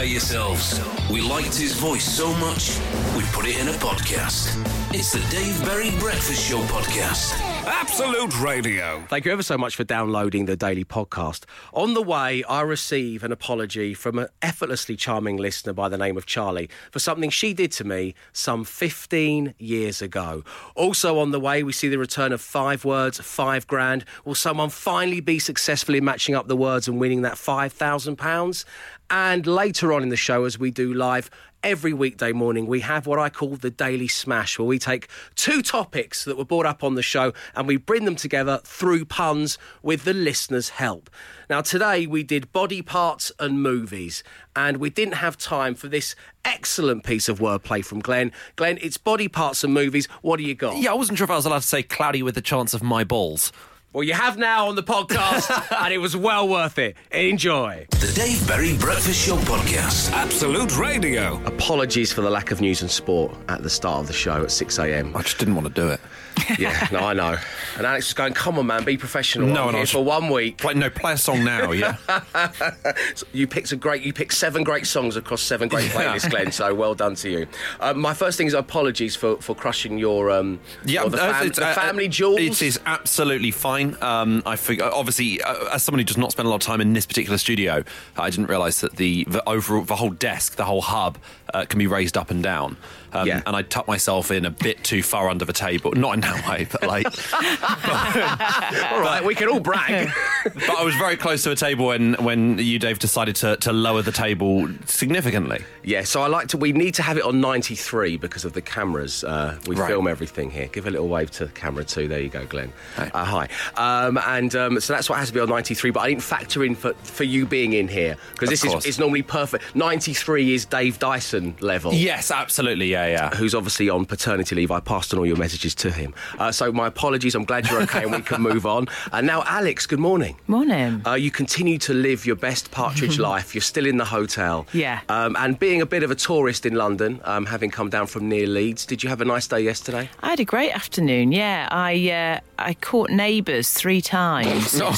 prepare yourselves. We liked his voice so much, we put it in a podcast. It's the Dave Berry Breakfast Show podcast. Absolute Radio. Thank you ever so much for downloading the daily podcast. On the way, I receive an apology from an effortlessly charming listener by the name of Charlie for something she did to me some 15 years ago. Also on the way, we see the return of five words, five grand. Will someone finally be successful in matching up the words and winning that £5,000? And later on in the show, as we do live, every weekday morning, we have what I call the Daily Smash, where we take two topics that were brought up on the show and we bring them together through puns with the listeners' help. Now, today we did body parts and movies, and we didn't have time for this excellent piece of wordplay from Glenn. Glenn, it's body parts and movies. What do you got? Yeah, I wasn't sure if I was allowed to say cloudy with the chance of my balls. Well, you have now on the podcast, and it was well worth it. Enjoy. The Dave Berry Breakfast Show podcast. Absolute Radio. Apologies for the lack of news and sport at the start of the show at 6 a.m. I just didn't want to do it. yeah, no, I know. And Alex was going, "Come on, man, be professional." No, I'm and here was- for one week. Play, no, play a song now, yeah? So you picked a great, you picked seven great songs across seven great playlists, Glenn. So well done to you. Um, my first thing is apologies for, for crushing your um, Yeah, the, uh, fam- the uh, family uh, jewels. It is absolutely fine. Um, I fig- obviously, uh, as someone who does not spend a lot of time in this particular studio, I didn't realise that the, the overall the whole desk, the whole hub, uh, can be raised up and down. Um, Yeah. And I tucked myself in a bit too far under the table. Not in that way, but like, all right, we can all brag. but I was very close to a table when when you, Dave, decided to, to lower the table significantly. yeah, so I like to. We need to have it on 93 because of the cameras. Uh, we Right. film everything here. Give a little wave to the camera two. There you go, Glenn. Hi. Uh, hi. Um, and um, so that's what has to be on 93. But I didn't factor in for, for you being in here because this is course. is normally perfect. 93 is Dave Dyson level. Yes, absolutely, yeah, yeah. who's obviously on paternity leave. I passed on all your messages to him. Uh, so my apologies. I'm glad you're okay and we can move on. And now, Alex, good morning. Morning. Uh, you continue to live your best partridge life. You're still in the hotel. Yeah. Um, and being a bit of a tourist in London, um, having come down from near Leeds, did you have a nice day yesterday? I had a great afternoon. Yeah, I uh, I caught neighbours three times.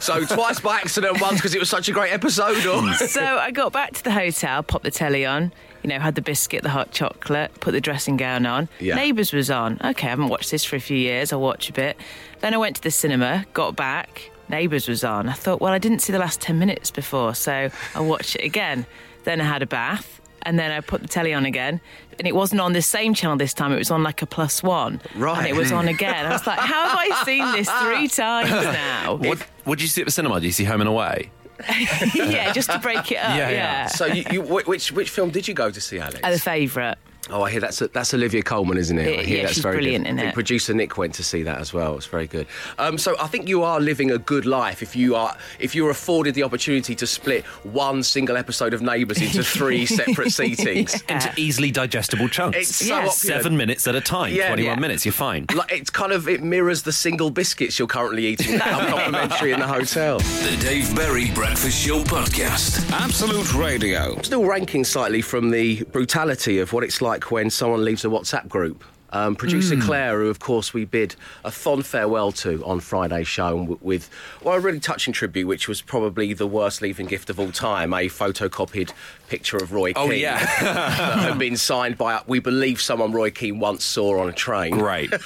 So twice by accident, once because it was such a great episode. Or... so I got back to the hotel, popped the telly on. You know, had the biscuit, the hot chocolate, put the dressing gown on. Yeah. Neighbours was on. Okay, I haven't watched this for a few years. I'll watch a bit. Then I went to the cinema, got back. Neighbours was on. I thought, well, I didn't see the last ten minutes before, so I'll watch it again. Then I had a bath. And then I put the telly on again, and it wasn't on the same channel this time. It was on like a plus one, Right. And it was on again. I was like, "How have I seen this three times now?" What, what did you see at the cinema? Did you see Home and Away? yeah, just to break it up. Yeah, Yeah, yeah. So you, you, which which film did you go to see, Alex? Uh, the favourite. Oh, I hear that's that's Olivia Colman, isn't it? I Yeah, hear yeah, that's she's very brilliant good. in it. Producer Nick went to see that as well. It's very good. Um, so I think you are living a good life if you are if you're afforded the opportunity to split one single episode of Neighbours into three separate seatings. Into easily digestible chunks. It's so Yes. Seven minutes at a time, Yeah. 21 Yeah. minutes, you're fine. Like it's kind of it mirrors the single biscuits you're currently eating that are complimentary in the hotel. The Dave Berry Breakfast Show podcast. Absolute Radio. Still ranking slightly from the brutality of what it's like when someone leaves a WhatsApp group. Um, producer Claire, who of course we bid a fond farewell to on Friday's show with, well, a really touching tribute, which was probably the worst leaving gift of all time a photocopied picture of Roy Oh, Keane yeah. that had been signed by, we believe, someone Roy Keane once saw on a train. Great.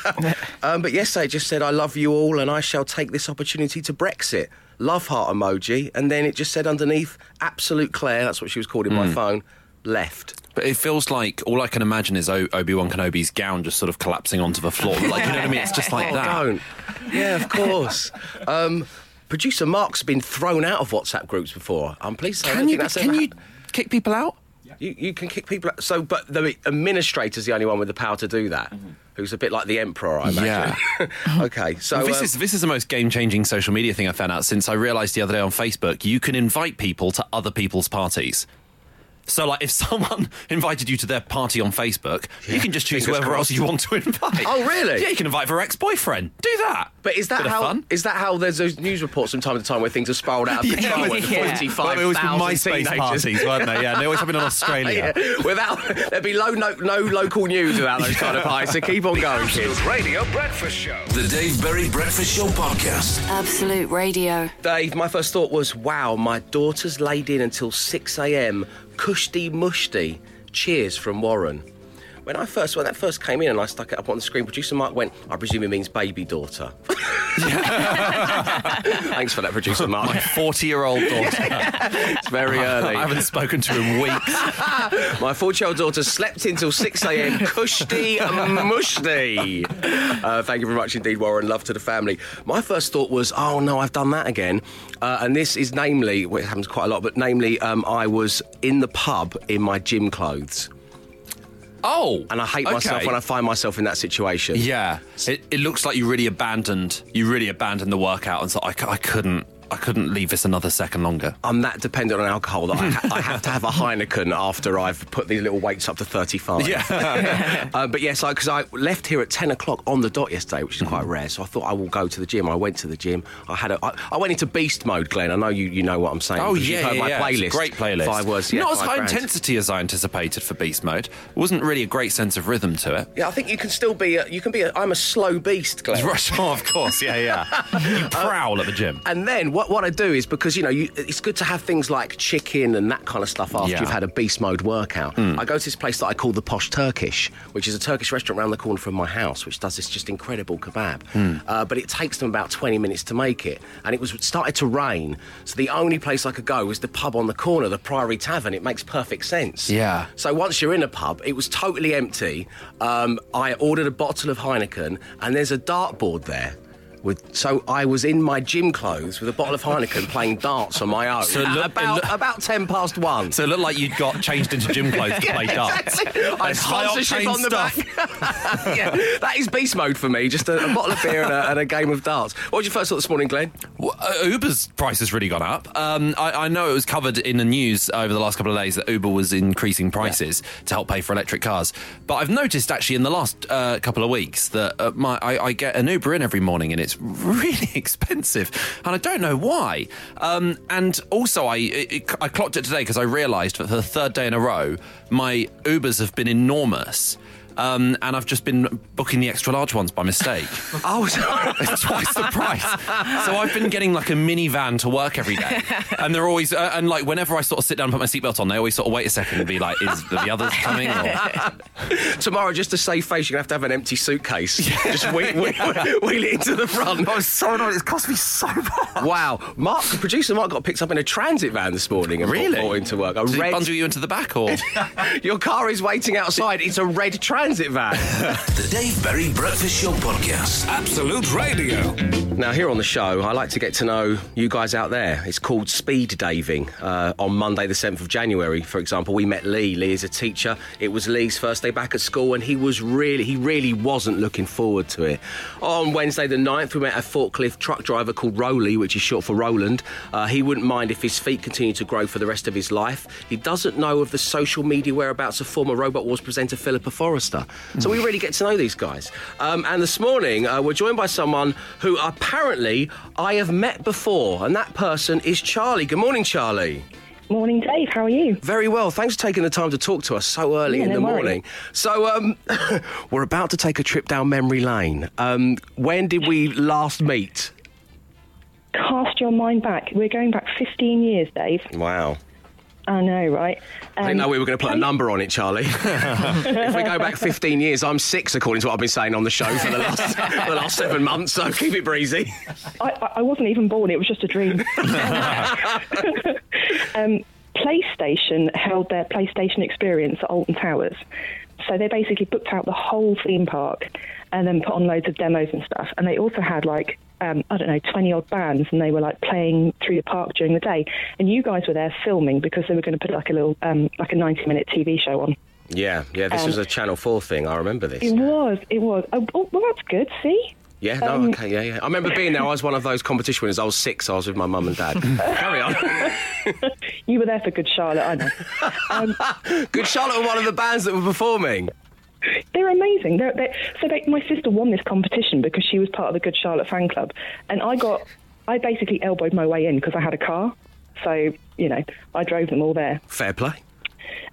Um, but yesterday just said, I love you all and I shall take this opportunity to Brexit. Love heart emoji. And then it just said underneath, Absolute Claire, that's what she was called in Hmm. my phone, left. But it feels like all I can imagine is o- Obi Wan Kenobi's gown just sort of collapsing onto the floor. Like, you know what I mean? It's just like Oh, that. don't. Yeah, of course. um, producer Mark's been thrown out of WhatsApp groups before. I'm pleased Can you, that's can you kick people out? You, you can kick people out. So, but the administrator's the only one with the power to do that, who's a bit like the emperor, I imagine. Yeah. okay, so. this um, is this is the most game changing social media thing I found out since I realised the other day on Facebook you can invite people to other people's parties. So, like, if someone invited you to their party on Facebook, you can just choose Fingers whoever else crossed. you want to invite. Oh, really? Yeah, you can invite her ex-boyfriend. Do that. But is that Bit of how? fun. Is that how there's those news reports from time to time where things are spiraled out of Yeah, control well, with yeah. twenty-five Well, they always been thousand MySpace teenagers? parties, weren't they? Yeah, they always happen in Australia. Yeah, without there'd be low, no, no local news without those kind of parties. So keep on going, kids. Absolute Radio Breakfast Show. The Dave Berry Breakfast Show podcast. Absolute Radio. Dave, my first thought was, wow, my daughter's laid in until 6 a.m. Kushti mushti. Cheers from Warren. When I first, when that first came in and I stuck it up on the screen, producer Mark went, I presume it means baby daughter. Thanks for that, producer Mark. My 40-year-old daughter. It's very early. I haven't spoken to in weeks. My 40 year old daughter slept until 6 a.m. Kushti mushti. Uh, thank you very much indeed, Warren. Love to the family. My first thought was, oh no, I've done that again. Uh, and this is namely, well, it happens quite a lot, but namely, um, I was in the pub in my gym clothes. Oh, And I hate myself when I find myself in that situation. Yeah, it, it looks like you really abandoned. You really abandoned the workout, and so I couldn't. I couldn't leave this another second longer. I'm that dependent on alcohol that I, ha- I have to have a Heineken after I've put these little weights up to 35. Yeah. Uh, but yes, because I, left here at 10 o'clock on the dot yesterday, which is quite rare. So I thought I will go to the gym. I went to the gym. I had a, I, I went into beast mode, Glenn. I know you, you know what I'm saying. Oh yeah, you've heard yeah, my yeah. playlist. Great playlist. Five words. Yeah, Not as high grand. intensity as I anticipated for Beast Mode. It wasn't really a great sense of rhythm to it. Yeah, I think you can still be. A, you can be. A, I'm a slow beast, Glenn. Rush, oh, of course, yeah, yeah. You prowl at the gym. And then what, what I do is because you know you, it's good to have things like chicken and that kind of stuff after Yeah. you've had a beast mode workout. I go to this place that I call the Posh Turkish, which is a Turkish restaurant around the corner from my house, which does this just incredible kebab. Uh, but it takes them about 20 minutes to make it, and it was it started to rain, so the only place I could go was the pub on the corner, the Priory Tavern. It makes perfect sense. Yeah. So once you're in a pub, it was totally empty. Um, I ordered a bottle of Heineken, and there's a dartboard there. With, so I was in my gym clothes with a bottle of Heineken playing darts on my own. So look- about look- about ten past one. So it looked like you'd got changed into gym clothes to play darts. I sponsorship on the stuff. back. yeah, that is beast mode for me. Just a, a bottle of beer and a, and a game of darts. What was your first thought this morning, Glenn? Well, uh, Uber's price has really gone up. Um, I, I know it was covered in the news over the last couple of days that Uber was increasing prices to help pay for electric cars. But I've noticed actually in the last uh, couple of weeks that uh, my I, I get an Uber in every morning and it's really expensive, and I don't know why. Um, and also, I it, I clocked it today because I realised that for the third day in a row, my Ubers have been enormous. Um, and I've just been booking the extra large ones by mistake. Oh, It's twice the price. So I've been getting like a minivan to work every day, and they're always uh, and like whenever I sort of sit down and put my seatbelt on, they always sort of wait a second and be like, "Is the others coming?" Or, tomorrow, just to save face, you're gonna have to have an empty suitcase. Just wheel, wheel, wheel it into the front. I was so annoyed. It's cost me so much. Wow, Mark, the producer Mark got picked up in a transit van this morning and brought- Really? brought into work. A Did he red. bundle you into the back or? Your car is waiting outside. It's a red transit van. The Dave Berry Breakfast Show podcast. Absolute Radio. now, here on the show, I like to get to know you guys out there. It's called speed daving. Uh, on Monday, the 7th of January, for example, we met Lee. Lee is a teacher. It was Lee's first day back at school, and he was really, he really wasn't looking forward to it. On Wednesday, the 9th, we met a forklift truck driver called Roly, which is short for Roland. Uh, he wouldn't mind if his feet continue to grow for the rest of his life. He doesn't know of the social media whereabouts of former Robot Wars presenter Philippa Forrester. So we really get to know these guys. Um, and this morning, uh, we're joined by someone who apparently I have met before, and that person is Charlie. Good morning, Charlie. Morning, Dave. How are you? Very well. Thanks for taking the time to talk to us so early Yeah, in the no worries. morning. So, um, we're about to take a trip down memory lane. Um, when did we last meet? Cast your mind back. We're going back 15 years, Dave. Wow. I know, right? I Um, didn't know we were going to put a number on it, Charlie. if we go back 15 years, I'm six, according to what I've been saying on the show for the last, the last seven months, so keep it breezy. I, I- I wasn't even born. It was just a dream. um, PlayStation held their PlayStation experience at Alton Towers. So they basically booked out the whole theme park and then put on loads of demos and stuff. And they also had like, um, I don't know, 20 odd bands and they were like playing through the park during the day. And you guys were there filming because they were going to put like a little, um, like a 90 minute TV show on. Yeah, yeah, this Um, was a Channel 4 thing. I remember this. It was, it was. Oh, oh well, that's good. See? Yeah, no, Um, okay, yeah, yeah. I remember being there. I was one of those competition winners. I was six. I was with my mum and dad. Carry on. you were there for Good Charlotte, I know. Um, Good Charlotte were one of the bands that were performing. They're amazing. They're, they're, so they, my sister won this competition because she was part of the Good Charlotte fan club, and I got, I basically elbowed my way in because I had a car. So you know, I drove them all there. Fair play.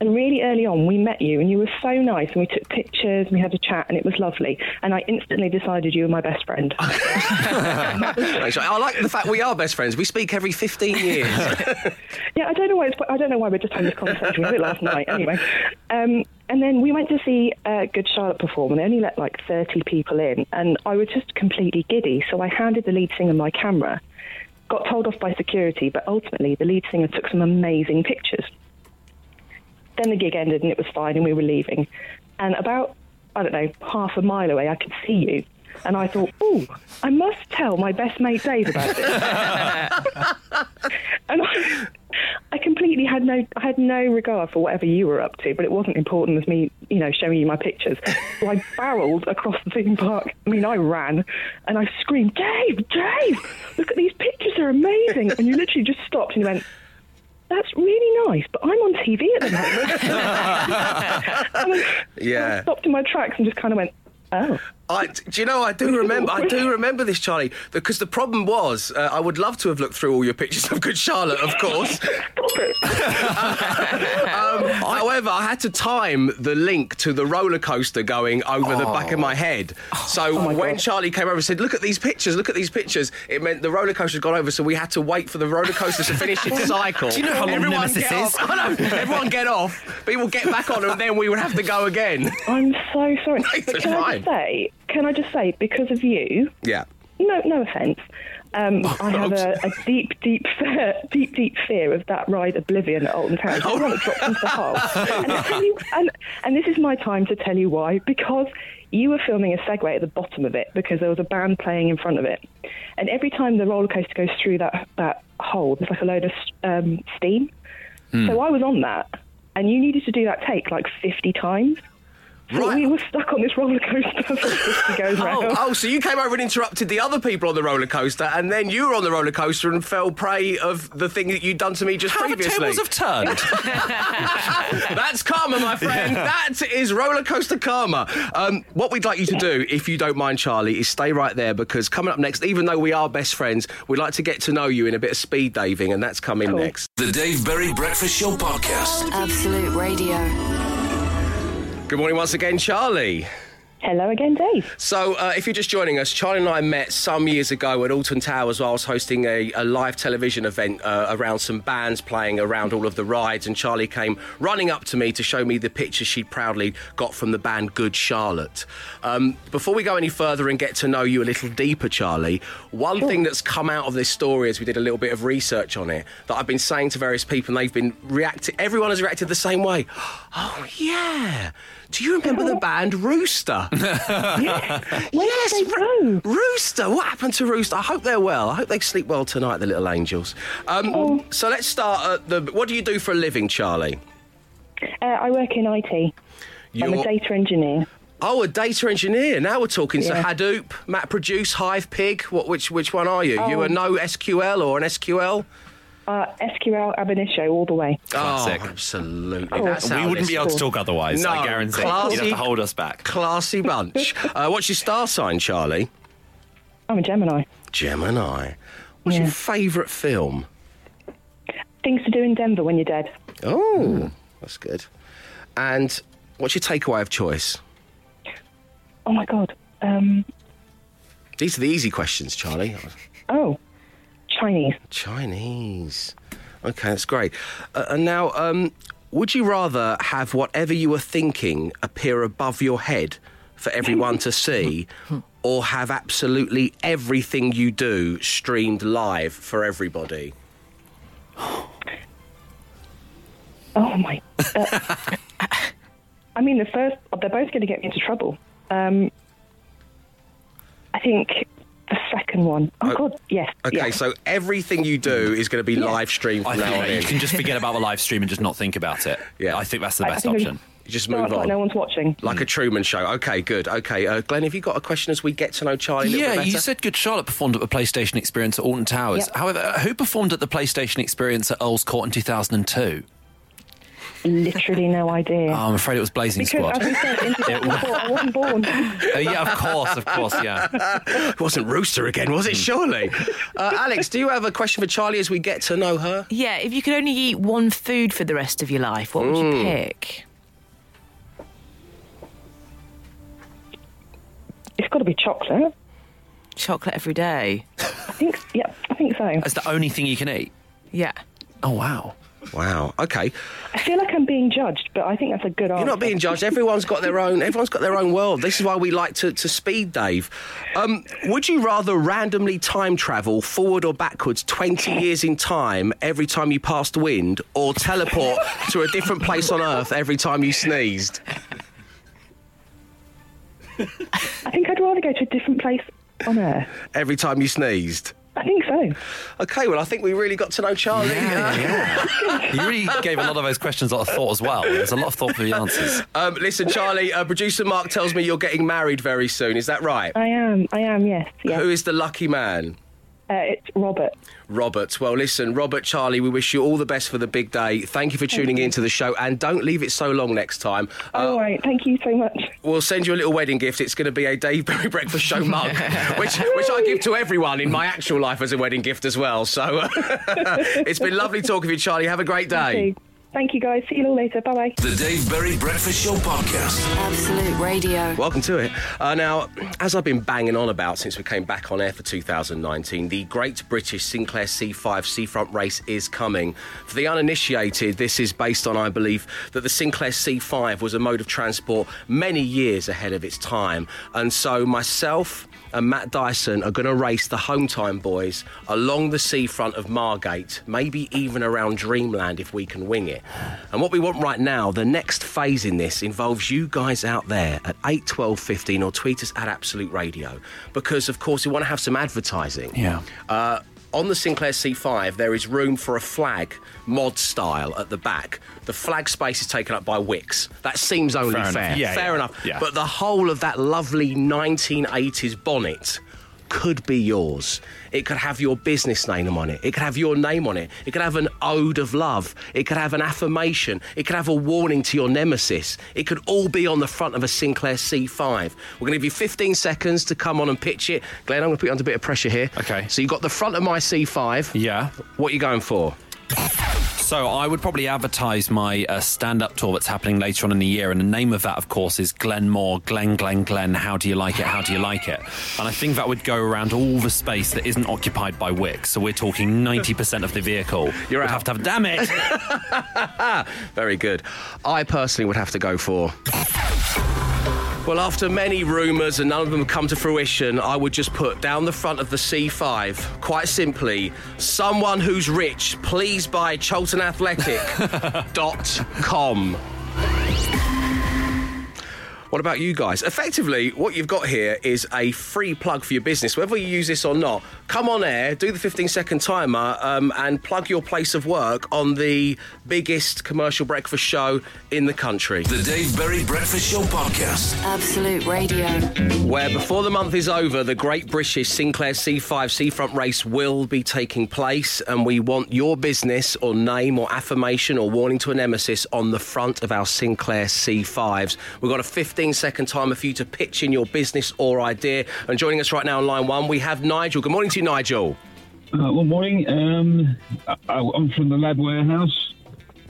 And really early on, we met you, and you were so nice, and we took pictures, and we had a chat, and it was lovely. And I instantly decided you were my best friend. I like the fact we are best friends. We speak every 15 years. Yeah, I don't know why. It's, I don't know why we're just having this conversation. We had it last night, anyway. Um, and then we went to see uh, Good Charlotte perform, and they only let like thirty people in, and I was just completely giddy. So I handed the lead singer my camera, got told off by security, but ultimately the lead singer took some amazing pictures. Then the gig ended, and it was fine, and we were leaving. And about I don't know half a mile away, I could see you. And I thought, oh, I must tell my best mate Dave about this. and I, had no, I had no regard for whatever you were up to, but it wasn't important as me, you know, showing you my pictures. So I barreled across the theme park. I mean, I ran and I screamed, Dave, Dave, look at these pictures, they're amazing. And you literally just stopped and you went, that's really nice, but I'm on TV at the moment. and I, Yeah. I stopped in my tracks and just kind of went, oh. I, do you know? I do remember. I do remember this, Charlie. Because the problem was, uh, I would love to have looked through all your pictures of Good Charlotte, of course. Um, however, I had to time the link to the roller coaster going over the back of my head. So my when God. Charlie came over and said, "Look at these pictures, look at these pictures," it meant the roller coaster had gone over, so we had to wait for the roller coaster to finish its cycle. Do you know how long Everyone Nemesis get is? I know. Everyone get off. People get back on, and then we would have to go again. I'm so sorry. It's can I just say, can I just say, because of you, Yeah. no, no offence, um, I have a, a deep, deep, fear, deep, deep fear of that ride Oblivion at Alton Towers. I want to drop into the hole. And, I tell you, and, and this is my time to tell you why. Because you were filming a segue at the bottom of it because there was a band playing in front of it, and every time the roller coaster goes through that that hole, there's like a load of um, steam. So I was on that, and you needed to do that take like 50 times. So Right. we were stuck on this roller coaster for 50 goes round. Oh, oh, so you came over and interrupted the other people on the roller coaster, and then you were on the roller coaster and fell prey of the thing that you'd done to me just How the previously. tables have turned. That's karma, my friend. That is roller coaster karma. Um, what we'd like you to do, if you don't mind, Charlie, is stay right there because coming up next, even though we are best friends, we'd like to get to know you in a bit of speed daving, and that's coming Cool. next. The Dave Berry Breakfast Show Podcast. Absolute Radio. Good morning once again, Charlie. Hello again, Dave. So, uh, if you're just joining us, Charlie and I met some years ago at Alton Towers while I was hosting a, a live television event uh, around some bands playing around all of the rides. And Charlie came running up to me to show me the picture she'd proudly got from the band Good Charlotte. Um, before we go any further and get to know you a little deeper, Charlie, one thing that's come out of this story as we did a little bit of research on it that I've been saying to various people, and they've been reacting, everyone has reacted the same way. Oh, yeah. Do you remember the band Rooster? Where Yes, they Ro- Rooster. What happened to Rooster? I hope they're well. I hope they sleep well tonight, the little angels. Um, Oh. So let's start at the. What do you do for a living, Charlie? Uh, I work in IT. I'm a data engineer. Oh, a data engineer. Now we're talking. So Hadoop, MapReduce, Hive Pig. What? Which? Which one are you? You Oh. a no SQL or an SQL? Uh, SQL ab initio all the way. Classic. Oh, absolutely. Oh. That's we wouldn't be able to talk otherwise. No, I guarantee. classy- You'd have to hold us back. Classy bunch. uh, what's your star sign, Charlie? I'm a Gemini. Gemini. What's Yeah. your favourite film? Things to do in Denver when you're dead. Oh, that's good. And what's your takeaway of choice? Oh my god. Um, These are the easy questions, Charlie. oh, Chinese. Chinese. Okay, that's great. Uh, and now, um, would you rather have whatever you were thinking appear above your head for everyone to see, or have absolutely everything you do streamed live for everybody? Oh my. Uh, I mean, the first. They're both going to get me into trouble. Um, I think the second one. Oh, Oh, god, yes. Okay, yes. so everything you do is going to be Yeah. live streamed from think now on you can just forget about the live stream and just not think about it. Yeah. I think that's the I- I best option. You just No, move it's like on. no one's watching. Like a Truman Show. Okay, good. Okay, uh, Glenn, have you got a question as we get to know Charlie a little Yeah, bit you said Good Charlotte performed at the PlayStation Experience at Alton Towers. Yep. However, who performed at the PlayStation Experience at Earl's Court in 2002? Literally no idea. Oh, I'm afraid it was Blazing because, Squad. as we said, in 2004, I wasn't born. Uh, yeah, of course, of course, yeah. It wasn't Rooster again, was it? Surely. uh, Alex, do you have a question for Charlie as we get to know her? Yeah, if you could only eat one food for the rest of your life, what would you Mm. pick? It's got to be chocolate. Chocolate every day. I think. Yeah, I think so. That's the only thing you can eat. Yeah. Oh, wow. Wow. Okay. I feel like I'm being judged, but I think that's a good answer. You're not being judged. Everyone's got their own. Everyone's got their own world. This is why we like to, to speed, Dave. Um, would you rather randomly time travel forward or backwards 20 years in time every time you passed wind, or teleport to a different place on Earth every time you sneezed? I think I'd rather go to a different place on Earth. Every time you sneezed. I think so. Okay, well, I think we really got to know Charlie. Yeah, yeah. You really gave a lot of those questions a lot of thought as well. There's a lot of thought for the answers. Um, listen, Charlie, uh, producer Mark tells me you're getting married very soon. Is that right? I am. I am. Yes. Yes. Who is the lucky man? Uh, it's Robert. Robert. Well, listen, Robert, Charlie, we wish you all the best for the big day. Thank you for tuning in to the show, and don't leave it so long next time. Uh, All right. Thank you so much. We'll send you a little wedding gift. It's going to be a Dave Berry Breakfast Show mug, which which I give to everyone in my actual life as a wedding gift as well. So uh, it's been lovely talking with you, Charlie. Have a great day. Okay. Thank you, guys. See you all later. Bye bye. The Dave Berry Breakfast Show podcast. Absolute Radio. Welcome to it. Uh, now, as I've been banging on about since we came back on air for 2019, the Great British Sinclair C5 Seafront Race is coming. For the uninitiated, this is based on, I believe, that the Sinclair C5 was a mode of transport many years ahead of its time. And so myself, and Matt Dyson are going to race the home time boys along the seafront of Margate, maybe even around Dreamland if we can wing it. And what we want right now, the next phase in this involves you guys out there at 8, 12, 15 or tweet us at Absolute Radio because, of course, we want to have some advertising. Yeah. Uh, on the Sinclair C5, there is room for a flag, mod style, at the back. The flag space is taken up by Wix. That seems only Fair fair. enough. Yeah, fair yeah. enough. Yeah. But the whole of that lovely 1980s bonnet could be yours. It could have your business name on it. It could have your name on it. It could have an ode of love. It could have an affirmation. It could have a warning to your nemesis. It could all be on the front of a Sinclair C5. We're going to give you 15 seconds to come on and pitch it. Glenn, I'm going to put you under a bit of pressure here. Okay. So you've got the front of my C5. Yeah. What are you going for? So I would probably advertise my uh, stand-up tour that's happening later on in the year, and the name of that, of course, is Glenn Moore. Glenn, Glenn, Glenn. How do you like it? How do you like it? And I think that would go around all the space that isn't occupied by Wix. So we're talking ninety percent of the vehicle. You're out. have to have. Damn it! Very good. I personally would have to go for. Well, after many rumours and none of them have come to fruition, I would just put down the front of the C5, quite simply, someone who's rich, please buy CharltonAthletic.com. What about you guys? Effectively, what you've got here is a free plug for your business, whether you use this or not. Come on air, do the 15 second timer, um, and plug your place of work on the biggest commercial breakfast show in the country. The Dave Berry Breakfast Show podcast. Absolute Radio. Where before the month is over, the Great British Sinclair C5 Seafront Race will be taking place, and we want your business or name or affirmation or warning to a nemesis on the front of our Sinclair C5s. We've got a 15 second timer for you to pitch in your business or idea. And joining us right now on line one, we have Nigel. Good morning to you, Nigel. Uh, well, morning. Um, I, I'm from the Lab Warehouse,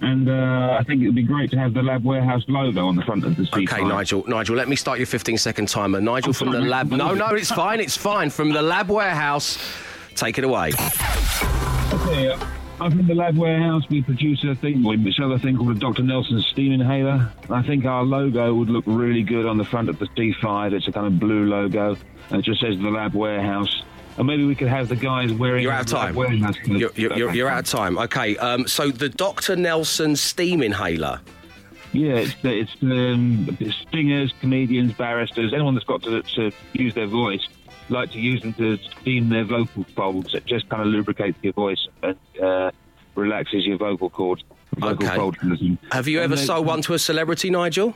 and uh, I think it would be great to have the Lab Warehouse logo on the front of the C5. Okay, Nigel. Nigel, let me start your 15 second timer. Nigel I'm from the lab. No, no, it's fine. It's fine. From the Lab Warehouse. Take it away. Okay, I'm from the Lab Warehouse. We produce a thing, we sell a thing called a Dr. Nelson steam inhaler. I think our logo would look really good on the front of the C5. It's a kind of blue logo, and it just says the Lab Warehouse. And maybe we could have the guys wearing. You're out of time. You're, you're, you're, you're out of time. Okay, um, so the Dr. Nelson steam inhaler. Yeah, it's, it's um, singers, comedians, barristers, anyone that's got to, to use their voice, like to use them to steam their vocal folds. It just kind of lubricates your voice and uh, relaxes your vocal cords, vocal Okay. folds. Have you and ever they- sold one to a celebrity, Nigel?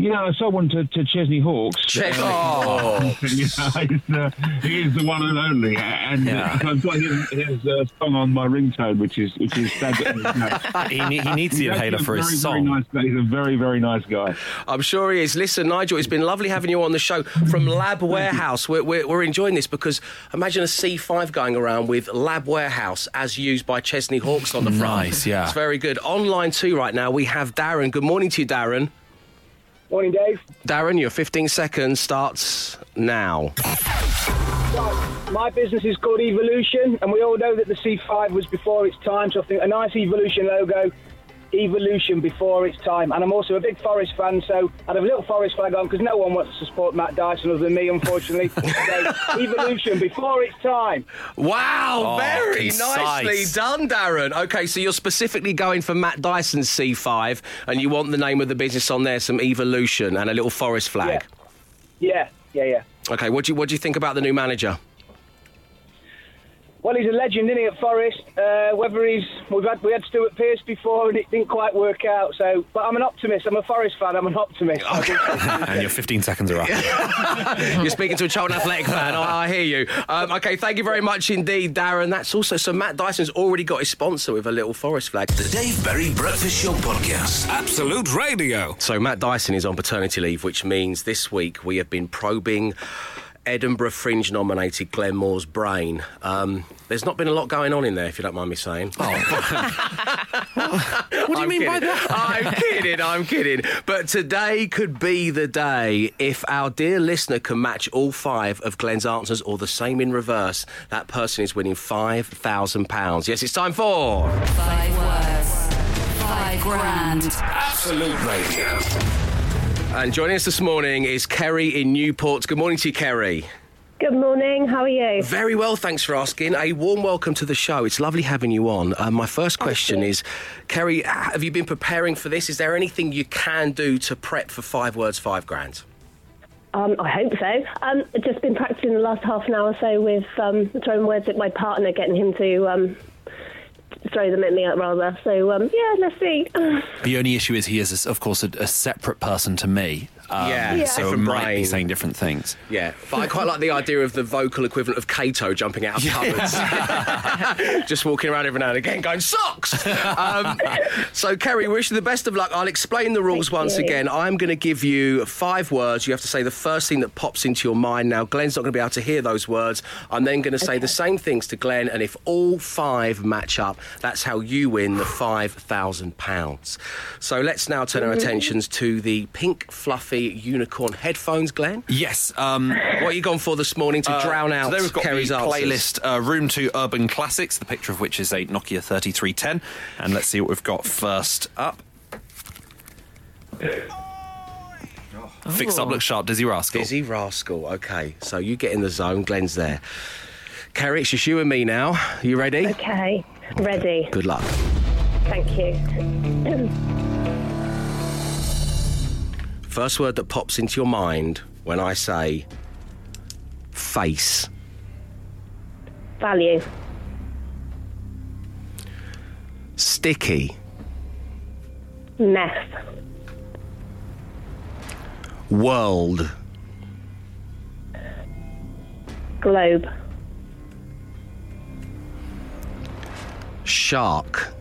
Yeah, I sold one to, to Chesney Hawks. Ches- Uh, yeah, he's, uh, he is the one and only, and Yeah. uh, I've got his, his uh, song on my ringtone, which is which is sad. he, ne- he needs the He's actually inhaler a for very, his very song. nice guy. He's a very very nice guy. I'm sure he is. Listen, Nigel, it's been lovely having you on the show from Lab Warehouse. We're, we're, we're enjoying this because imagine a C5 going around with Lab Warehouse as used by Chesney Hawks on the front. Nice, yeah. It's very good. Online too right now, we have Darren. Good morning to you, Darren. Morning, Dave. Darren, your 15 seconds starts now. My business is called Evolution, and we all know that the C5 was before its time, so I think a nice Evolution logo, Evolution before its time. And I'm also a big Forest fan, so I'd have a little Forest flag on because no one wants to support Matt Dyson other than me, unfortunately. so, Evolution before its time. Wow, Oh, very concise. nicely done, Darren. Okay, so you're specifically going for Matt Dyson's C5 and you want the name of the business on there, some evolution and a little forest flag. Yeah, yeah, yeah. Okay, what do you what do you think about the new manager? Well, he's a legend, isn't he, at Forest? Uh, whether he's we've had we had Stuart Pearce before and it didn't quite work out. So, but I'm an optimist. I'm a Forest fan. I'm an optimist. Okay. and your 15 seconds are up. You're speaking to a Charlton Athletic fan. I, I hear you. Um, okay, thank you very much indeed, Darren. That's also so Matt Dyson's already got his sponsor with a little forest flag. The Dave Berry Breakfast Show Podcast. Absolute Radio. So Matt Dyson is on paternity leave, which means this week we have been probing Edinburgh Fringe nominated Glenn Moore's brain. Um, there's not been a lot going on in there, if you don't mind me saying. what do you I'm mean by that? I'm kidding, I'm kidding. But today could be the day if our dear listener can match all five of Glenn's answers or the same in reverse. That person is winning £5,000. Yes, it's time for. Five words. Five grand. Absolute Radio. And joining us this morning is Kerry in Newport. Good morning to you, Kerry. Good morning. How are you? Very well, thanks for asking. A warm welcome to the show. It's lovely having you on. Uh, my first question is, Kerry, have you been preparing for this? Is there anything you can do to prep for five words, five grand? Um, I hope so. Um, just been practicing the last half an hour or so with um, throwing words at my partner, getting him to um, throw them at me, rather. So um, yeah, let's see. The only issue is he is, of course, a, a separate person to me. Um, Yeah, Yeah. So he different might be saying different things. Yeah, but I quite like the idea of the vocal equivalent of Cato jumping out of cupboards. Just walking around every now and again going, socks! Um, so, Kerry, wish you the best of luck. I'll explain the rules Thank once you. again. I'm going to give you five words. You have to say the first thing that pops into your mind. Now, Glenn's not going to be able to hear those words. I'm then going to say the same things to Glenn, and if all five match up, that's how you win the £5,000. So, let's now turn our attentions to the pink, fluffy unicorn headphones, Glenn. Yes. Um, What are you going for this morning to drown out Today we've got Kerry's the playlist uh, Room 2 Urban Classics, the picture of which is a Nokia 3310. And let's see what we've got first up. Fixed up, look sharp, Dizzee Rascal. Dizzee Rascal. Okay, so you get in the zone. Glenn's there. Kerry, it's just you and me now. Are You ready? okay, ready. Good luck. Thank you. First word that pops into your mind when I say face. Value. Sticky. Mess. World. Globe. Shark.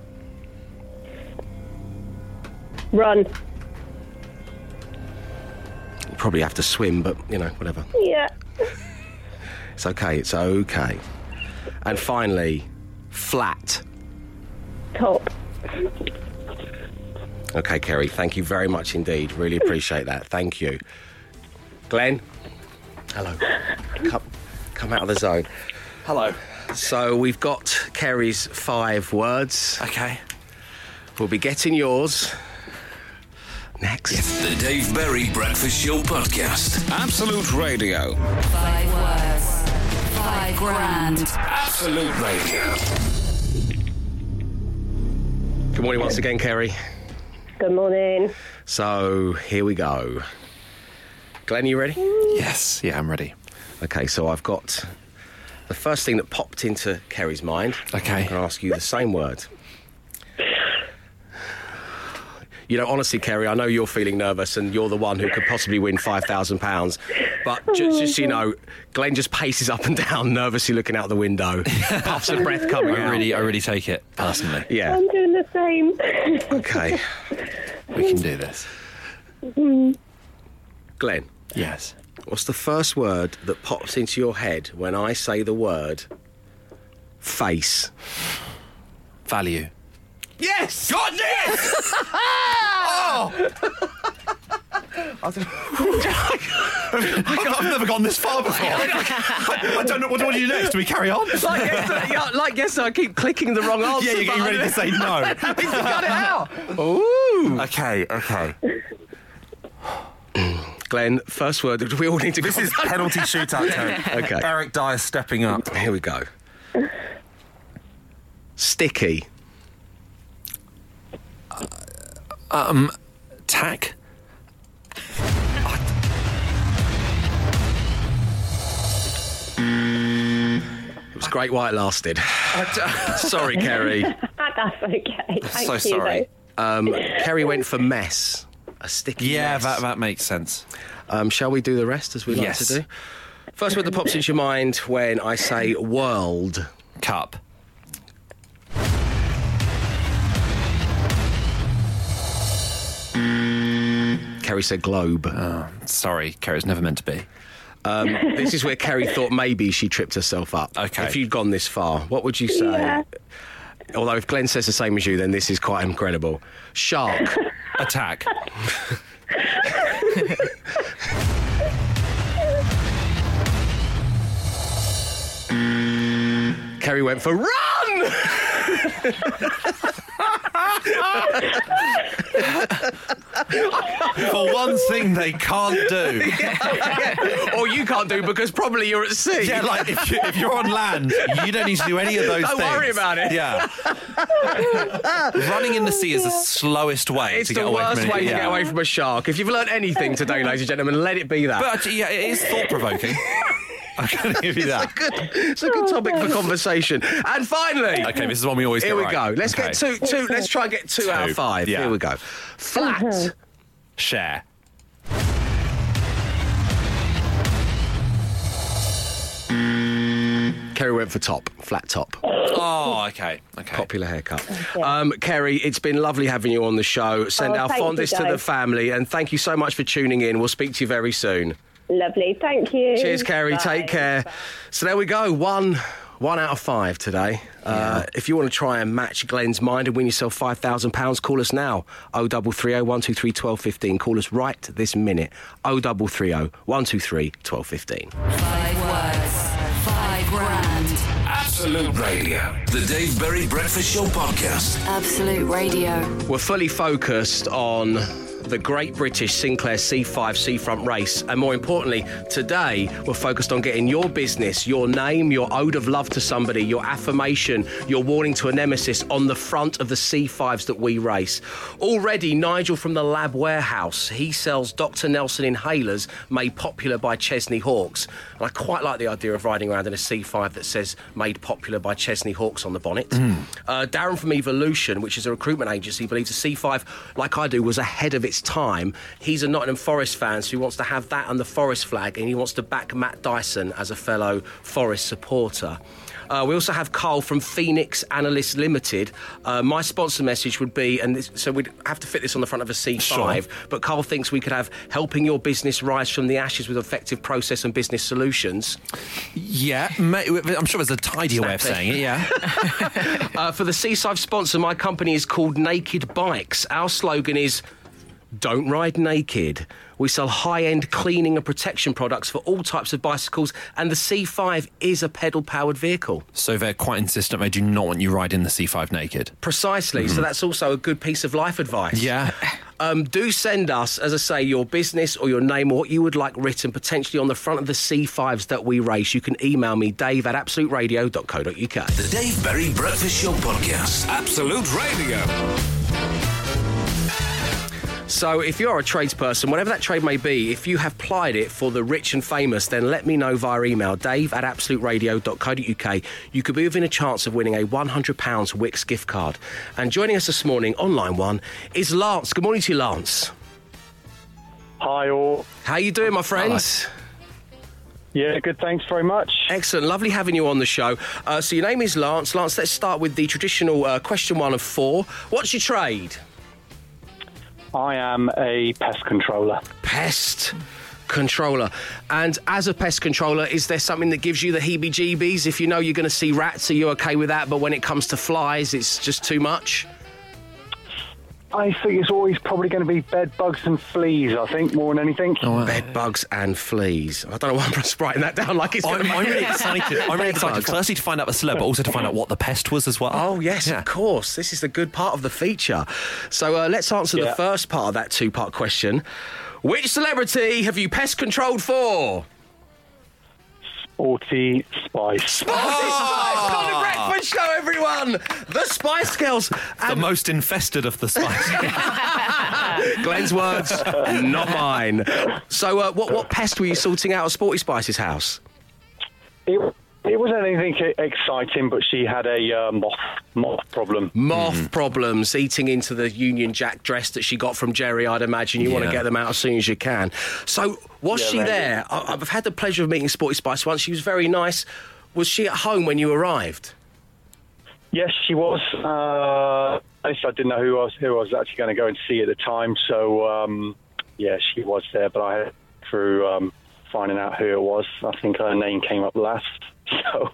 Run. You probably have to swim, but you know, whatever. Yeah. It's okay. It's okay. And finally, flat. Top. Okay, Kerry, thank you very much indeed. Really appreciate that. Thank you. Glenn, hello. Come, come out of the zone. Hello. So we've got Kerry's five words. Okay. We'll be getting yours next. The Dave Berry Breakfast Show Podcast. Absolute Radio. Five words. Five grand. Absolute Radio. Good morning once again, Kerry. Good morning. So here we go. Glenn, you ready? Yes. Yeah, I'm ready. Okay, so I've got the first thing that popped into Kerry's mind. Okay. I'm going to ask you the same word. You know, honestly, Kerry, I know you're feeling nervous and you're the one who could possibly win £5,000. But just, oh just, you know, Glenn just paces up and down, nervously looking out the window, puffs of breath coming I out. really, I really take it personally. Yeah. I'm doing the same. Okay. We can do this. Mm. Glenn, Yes. what's the first word that pops into your head when I say the word face? Value. Yes! God, yes! Oh! I I've never gone this far before. I, I don't know. What do I do next? Do we carry on? Like yesterday, uh, yeah, like yesterday, I keep clicking the wrong answer. Yeah, you're getting ready to say no. Happy to cut it out. Ooh. Okay, okay. Glenn, first word. Do we all need to This is penalty shootout time. Okay. Eric Dier stepping up. Here we go. Sticky. Tack. It was great while it lasted. Sorry, Kerry. That's okay. Thank so you, sorry. Um, Kerry went for mess. A sticky Yeah, mess. that, that makes sense. Um, shall we do the rest as we like Yes. to do? First word that pops into your mind when I say world. Cup. Kerry said globe. Sorry, Kerry's never meant to be. Um, this is where Kerry thought maybe she tripped herself up. Okay. If you'd gone this far, what would you say? Yeah. Although if Glenn says the same as you, then this is quite incredible. Shark. Attack. Kerry went for run. For one thing they can't do. or you can't do because probably you're at sea. Yeah, like if, you, if you're on land, you don't need to do any of those Don't things. worry about it. Yeah. Running in the sea is the slowest way It's to get away from It's the worst from way to anything. get away from a shark. If you've learned anything today, ladies and gentlemen, let it be that. But actually, yeah, it is thought provoking. I'm going to give you that. good. It's a good oh, topic for conversation. And finally, Okay, this is one we always do. here get we right. go. Let's Okay. get two, two. Let's try and get two, out of five. yeah. Here we go. Flat. Mm-hmm. Share. Kerry went for top. Flat top. Oh, okay. Okay. Popular haircut. Um, Kerry, it's been lovely having you on the show. Send Oh, our thank fondest to the family, and thank you so much for tuning in. We'll speak to you very soon. Lovely. Thank you. Cheers, Kerry. Bye. Take care. So there we go. One. One out of five today. Uh, if you want to try and match Glenn's mind and win yourself five thousand pounds, call us now. O double three O one two three twelve fifteen. Call us right this minute. O double three O one two three twelve fifteen. Five words, five grand. Absolute Radio. The Dave Berry Breakfast Show podcast. Absolute Radio. We're fully focused on the Great British Sinclair C5 Seafront race, and more importantly, today we're focused on getting your business, your name, your ode of love to somebody, your affirmation, your warning to a nemesis on the front of the C5s that we race. Already, Nigel from the Lab Warehouse, he sells Dr. Nelson inhalers made popular by Chesney Hawks. And I quite like the idea of riding around in a C5 that says made popular by Chesney Hawks on the bonnet. Uh, Darren from Evolution, which is a recruitment agency, believes a C5, like I do, was ahead of its time. He's a Nottingham Forest fan, so he wants to have that and the Forest flag, and he wants to back Matt Dyson as a fellow Forest supporter. Uh, we also have Carl from Phoenix Analyst Limited. Uh, my sponsor message would be, and this, so we'd have to fit this on the front of a C5, but Carl thinks we could have helping your business rise from the ashes with effective process and business solutions. Yeah, I'm sure there's a tidier way of saying it. Yeah. Uh, for the C5 sponsor, my company is called Naked Bikes. Our slogan is Don't Ride Naked. We sell high end cleaning and protection products for all types of bicycles, and the C5 is a pedal powered vehicle. so they're quite insistent. They do not want you riding the C5 naked. Precisely. So that's also a good piece of life advice. Yeah. Um, do send us, as I say, your business or your name or what you would like written potentially on the front of the C5s that we race. You can email me, dave at absoluteradio.co.uk. The Dave Berry Breakfast Show podcast. Absolute Radio. So if you're a tradesperson, whatever that trade may be, if you have plied it for the rich and famous, then let me know via email, dave at absoluteradio.co.uk. You could be within a chance of winning a £100 Wix gift card. And joining us this morning on line one is Lance. Good morning to you, Lance. Hi, all. How you doing, my friends? Yeah, good. Thanks very much. Excellent. Lovely having you on the show. Uh, so your name is Lance. Lance, let's start with the traditional uh, question one of four. What's your trade? I am a pest controller. Pest controller. And as a pest controller, is there something that gives you the heebie jeebies? If you know you're going to see rats, are you okay with that? But when it comes to flies, it's just too much? I think it's always probably going to be bed bugs and fleas. I think more than anything. Bed bugs and fleas. I don't know why I'm just writing that down like it's I'm, gonna I'm really excited. I'm really excited. bugs. Firstly, to find out the celeb, but also to find out what the pest was as well. Oh, yes, Yeah. of course. This is the good part of the feature. So uh, let's answer the first part of that two part question. Which celebrity have you pest controlled for? Sporty Spice. Oh, it's on show, everyone! The Spice Girls. The And most infested of the spice. Girls. Glenn's words, not mine. So, uh, what, what pest were you sorting out at Sporty Spice's house? It, it wasn't anything exciting, but she had a uh, moth moth problem. Moth problems, eating into the Union Jack dress that she got from Geri, I'd imagine. You want to get them out as soon as you can. So, was Yeah, she maybe. there? I- I've had the pleasure of meeting Sporty Spice once. She was very nice. Was she at home when you arrived? Yes, she was. Uh, I didn't know who I was who I was actually going to go and see at the time. So um, yeah, she was there, but I had through um, finding out who it was. I think her name came up last. So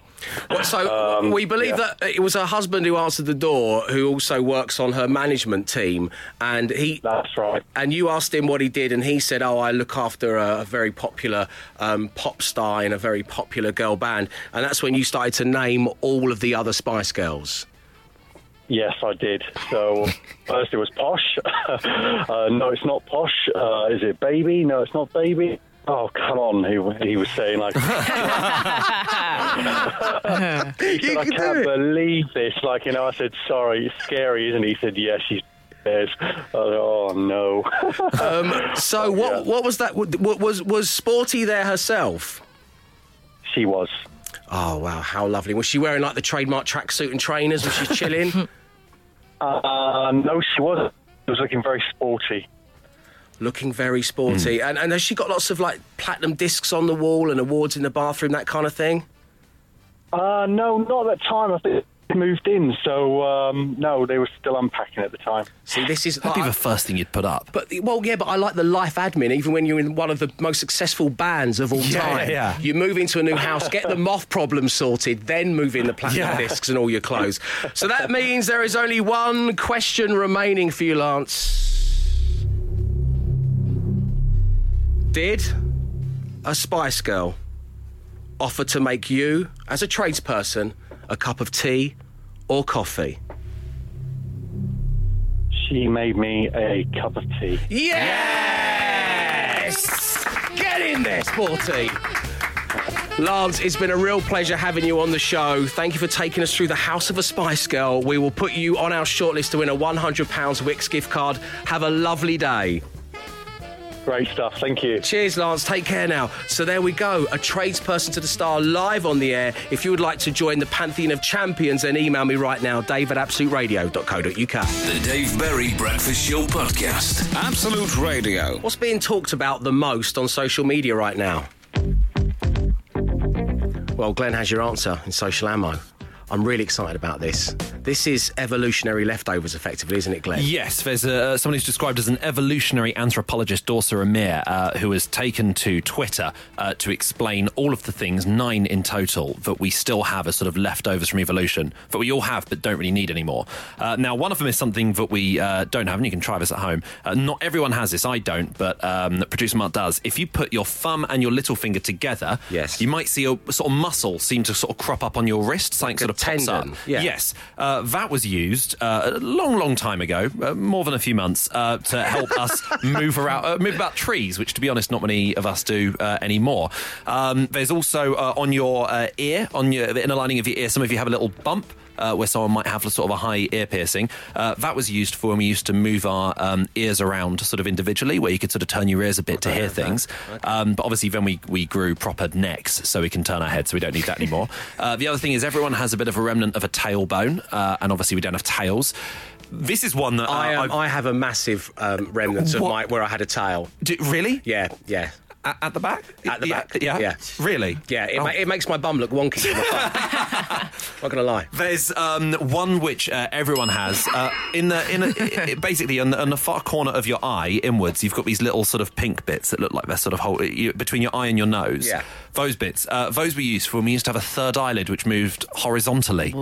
What, so Um, we believe yeah. that it was her husband who answered the door, who also works on her management team, and he. that's right. And you asked him what he did, and he said, "Oh, I look after a, a very popular um, pop star in a very popular girl band." And that's when you started to name all of the other Spice Girls. Yes, I did. So first it was posh. uh, no, it's not posh. Uh, is it baby? No, it's not baby. Oh, come on, he, he was saying like, he said, I can't believe this. Like, you know, I said, sorry, it's scary, isn't it? He said, yes, she's there's. Oh no. Um, so what? What was that? What, was was Sporty there herself? she was. Oh wow, how lovely! Was she wearing like the trademark tracksuit and trainers? Was she chilling? Uh, no, she wasn't. She was looking very sporty. Looking very sporty. And, and has she got lots of like platinum discs on the wall and awards in the bathroom, that kind of thing? Uh, no, not at that time. I think they moved in, so um, no, they were still unpacking at the time. See, this is. That'd be the first thing you'd put up. but well, yeah, but I like the life admin. Even when you're in one of the most successful bands of all Yeah, time, yeah, yeah. you move into a new house, get the moth problem sorted, then move in the platinum Yeah. discs and all your clothes. So that means there is only one question remaining for you, Lance. Did a Spice Girl offer to make you, as a tradesperson, a cup of tea or coffee? She made me a cup of tea. Yes! Get in there, Sporty. Lance, it's been a real pleasure having you on the show. Thank you for taking us through the House of a Spice Girl. We will put you on our shortlist to win a £100 Wix gift card. Have a lovely day. Great stuff. Thank you. Cheers, Lance. Take care now. So there we go. A tradesperson to the star live on the air. If you would like to join the Pantheon of Champions, then email me right now, dave at absoluteradio.co.uk. The Dave Berry Breakfast Show Podcast. Absolute Radio. What's being talked about the most on social media right now? Well, Glenn has your answer in social ammo. I'm really excited about this. This is evolutionary leftovers, effectively, isn't it, Glenn? Yes, there's uh, someone who's described as an evolutionary anthropologist, Dorsa Amir, uh, who has taken to Twitter uh, to explain all of the things, nine in total, that we still have as sort of leftovers from evolution, that we all have but don't really need anymore. Uh, now, one of them is something that we uh, don't have, and you can try this at home. Uh, not everyone has this, I don't, but um, producer Mark does. If you put your thumb and your little finger together, Yes. you might see a sort of muscle seem to sort of crop up on your wrist, something sort a of pops up. tendon, yeah. Yes, uh, that was used uh, a long, long time ago, uh, more than a few months, uh, to help us move around, uh, move about trees, which, to be honest, not many of us do uh, anymore. Um, there's also uh, on your uh, ear, on your the inner lining of your ear, some of you have a little bump. Uh, where someone might have a sort of a high ear piercing. Uh, that was used for when we used to move our um, ears around sort of individually, where you could sort of turn your ears a bit to hear things. Um, but obviously, then we, we grew proper necks, so we can turn our heads, so we don't need that anymore. uh, the other thing is, everyone has a bit of a remnant of a tailbone, uh, and obviously, we don't have tails. This is one that uh, I, um, I've- a massive um, remnant of my where I had a tail. Do- really? Yeah, yeah. At, at the back? At the Yeah, back. Yeah. Yeah. Really? Yeah, it, Oh. ma- it makes my bum look wonky. from afar. Not gonna lie. There's um, one which uh, everyone has uh, in the in a, i- basically on the, on the far corner of your eye inwards. You've got these little sort of pink bits that look like they're sort of whole, you, between your eye and your nose. Yeah. those bits. Uh, those we used for when we used to have a third eyelid which moved horizontally.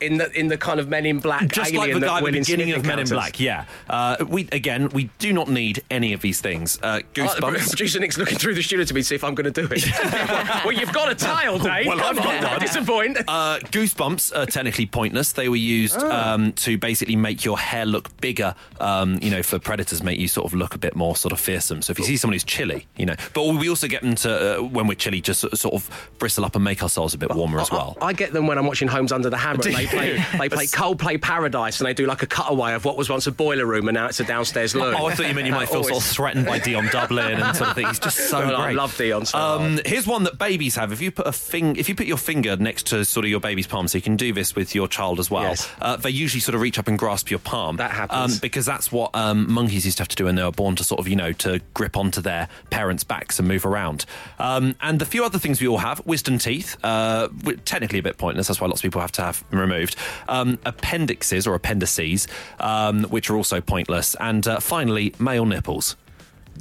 In the in the kind of Men in Black, Just alien like the guy at the beginning of Men in. Black, yeah. Uh, we again, we do not need any of these things. Uh, Oh, goosebumps. producer Nick's looking through the studio to me to see if I'm going to do it. well, you've got a tail, Dave. Well, Come I've got one. don't disappoint. Uh, goosebumps are technically pointless. They were used Oh. um, to basically make your hair look bigger. Um, you know, for predators, make you sort of look a bit more sort of fearsome. So if you see someone who's chilly, you know, but we also get them to uh, when we're chilly, just sort of- bristle up and make ourselves a bit warmer as well. I, I get them when I'm watching Homes Under the Hammer. Do And they play, they play Coldplay Paradise, and they do like a cutaway of what was once a boiler room, and now it's a downstairs loo. Oh, I thought you meant you might feel sort of threatened by Dion Dublin and sort of thing. He's just so Well, I great. love Dion so Um, here's one that babies have. If you put a fing- if you put your finger next to sort of your baby's palm, so you can do this with your child as well. Yes. Uh, they usually sort of reach up and grasp your palm. That happens. um, because that's what um, monkeys used to have to do when they were born to sort of you know to grip onto their parents' backs and move around. Um, and the few other things we all have: wisdom teeth, uh, technically a bit pointless. That's why lots of people have to have them removed. Um, appendixes or appendices, um, which are also pointless. And uh, finally, male nipples.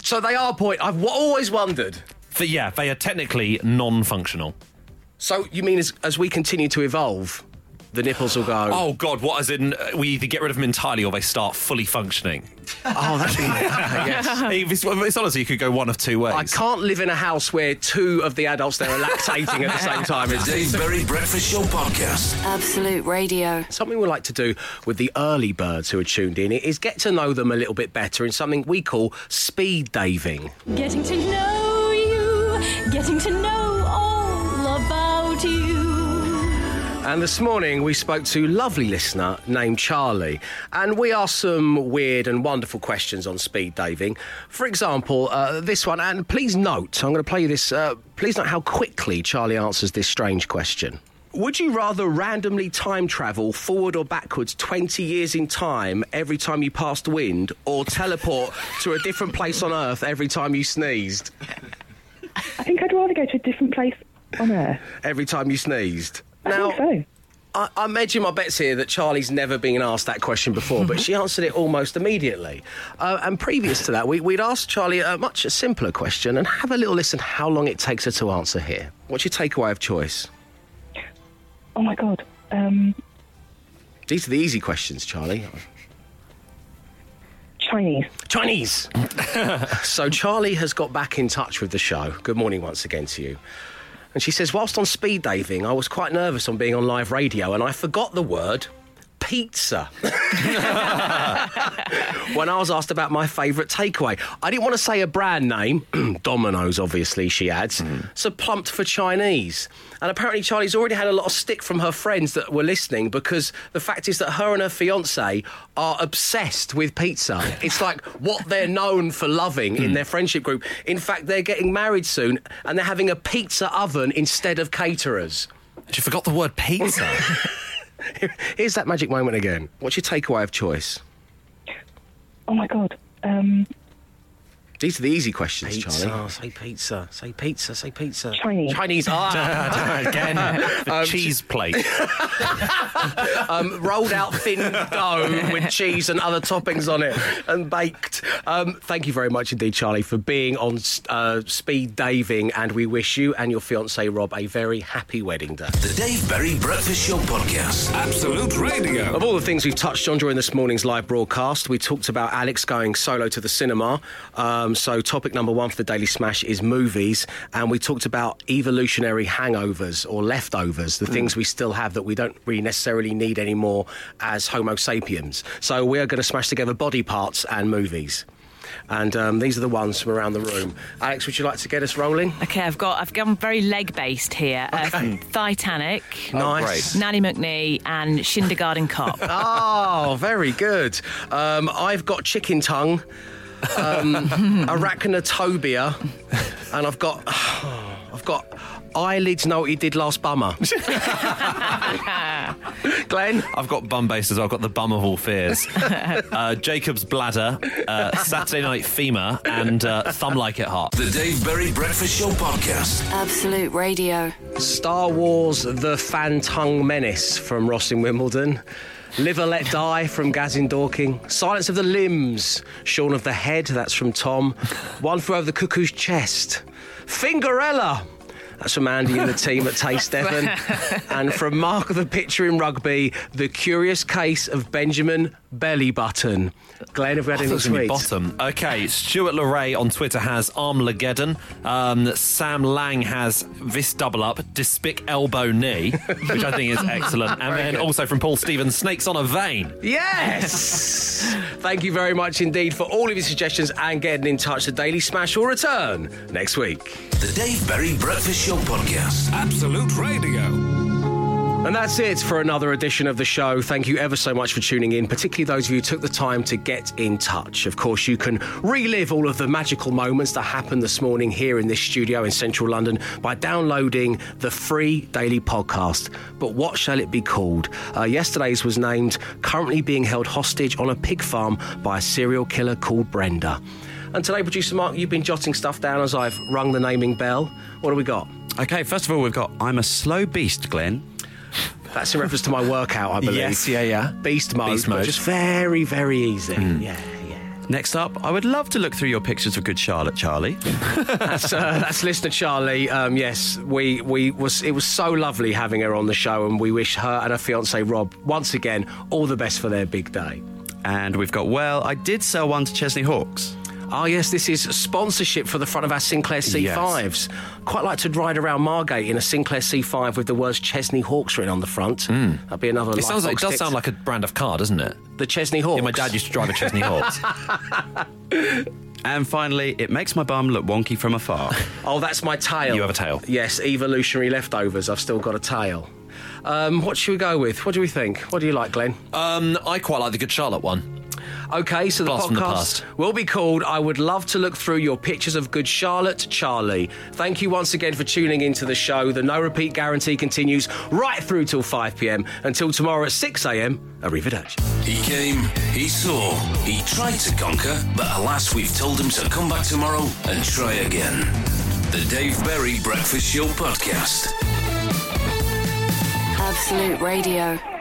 So they are point. I've w- always wondered. But yeah, they are technically non-functional. So you mean as, as we continue to evolve, the nipples will go? Oh God, what as in uh, we either get rid of them entirely or they start fully functioning. oh that's okay, yes. it's, it's honestly, you could go one of two ways. I can't live in a house where two of the adults there are lactating at the same time. The It's, Dave Berry Breakfast Show podcast. Absolute Radio. Something we like to do with the early birds who are tuned in is get to know them a little bit better in something we call speed daving. Getting to know you, getting to know And this morning we spoke to a lovely listener named Charlie, and we asked some weird and wonderful questions on speed daving. For example, uh, this one, and please note, I'm going to play you this. Uh, please note how quickly Charlie answers this strange question. Would you rather randomly time travel forward or backwards 20 years in time every time you passed wind, or teleport to a different place on Earth every time you sneezed? I think I'd rather go to a different place on Earth. Every time you sneezed? I think so. I, I'm edging my bets here that Charlie's never been asked that question before, but she answered it almost immediately. Uh, and previous to that, we, we'd asked Charlie a much simpler question and have a little listen how long it takes her to answer here. What's your takeaway of choice? Oh my God. Um, These are the easy questions, Charlie. Chinese. Chinese! so Charlie has got back in touch with the show. Good morning once again to you. And she says, whilst on speed daving, I was quite nervous on being on live radio and I forgot the word pizza when I was asked about my favourite takeaway. I didn't want to say a brand name, Domino's, obviously, she adds, mm. so plumped for Chinese. And apparently, Charlie's already had a lot of stick from her friends that were listening because the fact is that her and her fiance are obsessed with pizza. it's like what they're known for loving in mm. their friendship group. In fact, they're getting married soon and they're having a pizza oven instead of caterers. She forgot the word pizza. Here's that magic moment again. What's your takeaway of choice? Oh my God. Um, These are the easy questions, Pizza. Charlie. Say pizza. Say pizza. Say pizza. Chinese. Chinese. Ah, Again, the Um, cheese plate. um, rolled out thin dough with cheese and other toppings on it and baked. Um, thank you very much indeed, Charlie, for being on uh, speed daving, and we wish you and your fiance Rob a very happy wedding day. The Dave Berry Breakfast Show podcast. Absolute Radio. Of all the things we've touched on during this morning's live broadcast, we talked about Alex going solo to the cinema. Um, so, topic number one for the Daily Smash is movies. And we talked about evolutionary hangovers or leftovers, the things we still have that we don't really necessarily need anymore as Homo sapiens. So, we are going to smash together body parts and movies. And um, these are the ones from around the room. Alex, would you like to get us rolling? Okay, I've got I've gone very leg based here. Okay. Uh, Titanic, Nice. Nanny McNee, and Kindergarten Cop. Oh, very good. Um, I've got chicken tongue, um, arachnotobia, and I've got, I've got eyelids. Know what you did last bummer, Glenn? I've got bum based as well. I've got the bum of all fears. uh, Jacob's bladder, uh, Saturday night femur, and uh, thumb like it hot. The Dave Berry Breakfast Show Podcast. Absolute Radio. Star Wars: The Fantung Menace from Ross in Wimbledon. Live or Let Die from Gaz in Dorking. Silence of the Limbs. Shaun of the Head, that's from Tom. One Flew Over the Cuckoo's Chest. Fingerella. That's from Andy and the team at Taste Devon. and from Mark of the Picture in Rugby, The Curious Case of Benjamin Bellybutton. Glenn, have we had I any thought gonna be tweets? bottom. Okay, Stuart Leray on Twitter has Armlageddon. Um, Sam Lang has this double up, Despic Elbow Knee, which I think is excellent. And then also from Paul Stevens, Snakes on a Vein. Yes! Thank you very much indeed for all of your suggestions and getting in touch. The Daily Smash will return next week. The Dave Berry Breakfast Show Podcast. Absolute Radio. And that's it for another edition of the show. Thank you ever so much for tuning in, particularly those of you who took the time to get in touch. Of course, you can relive all of the magical moments that happened this morning here in this studio in central London by downloading the free daily podcast. But what shall it be called? Uh, yesterday's was named Currently Being Held Hostage on a Pig Farm by a Serial Killer Called Brenda. And today, producer Mark, you've been jotting stuff down as I've rung the naming bell. What do we got? Okay, first of all, we've got I'm a slow beast, Glenn. That's in reference to my workout, I believe. Yes, yeah, yeah. Beast mode, Beast mode. Just very, very easy. Yeah. Yeah. Next up, I would love to look through your pictures of Good Charlotte, Charlie. That's, uh, that's listener Charlie. Um, yes, we we was it was so lovely having her on the show, and we wish her and her fiance Rob once again all the best for their big day. And we've got, well, I did sell one to Chesney Hawks. Oh yes, this is sponsorship for the front of our Sinclair C5s. Quite like to ride around Margate in a Sinclair C5 with the words Chesney Hawks written on the front. That'd be another. It sounds like it does tick. sound like a brand of car, doesn't it? the Chesney Hawks. Yeah, my dad used to drive a Chesney Hawks. And finally, it makes my bum look wonky from afar. Oh, that's my tail. You have a tail. Yes, evolutionary leftovers. I've still got a tail. Um, what should we go with? What do we think? What do you like, Glenn? um, I quite like the Good Charlotte one. Okay, so the Blast from the podcast will be called I Would Love to Look Through Your Pictures of Good Charlotte, Charlie. Thank you once again for tuning into the show. The no repeat guarantee continues right through till 5 pm. Until tomorrow at 6 am, arrivederci. He came, he saw, he tried to conquer, but alas, we've told him to come back tomorrow and try again. The Dave Berry Breakfast Show Podcast. Absolute Radio.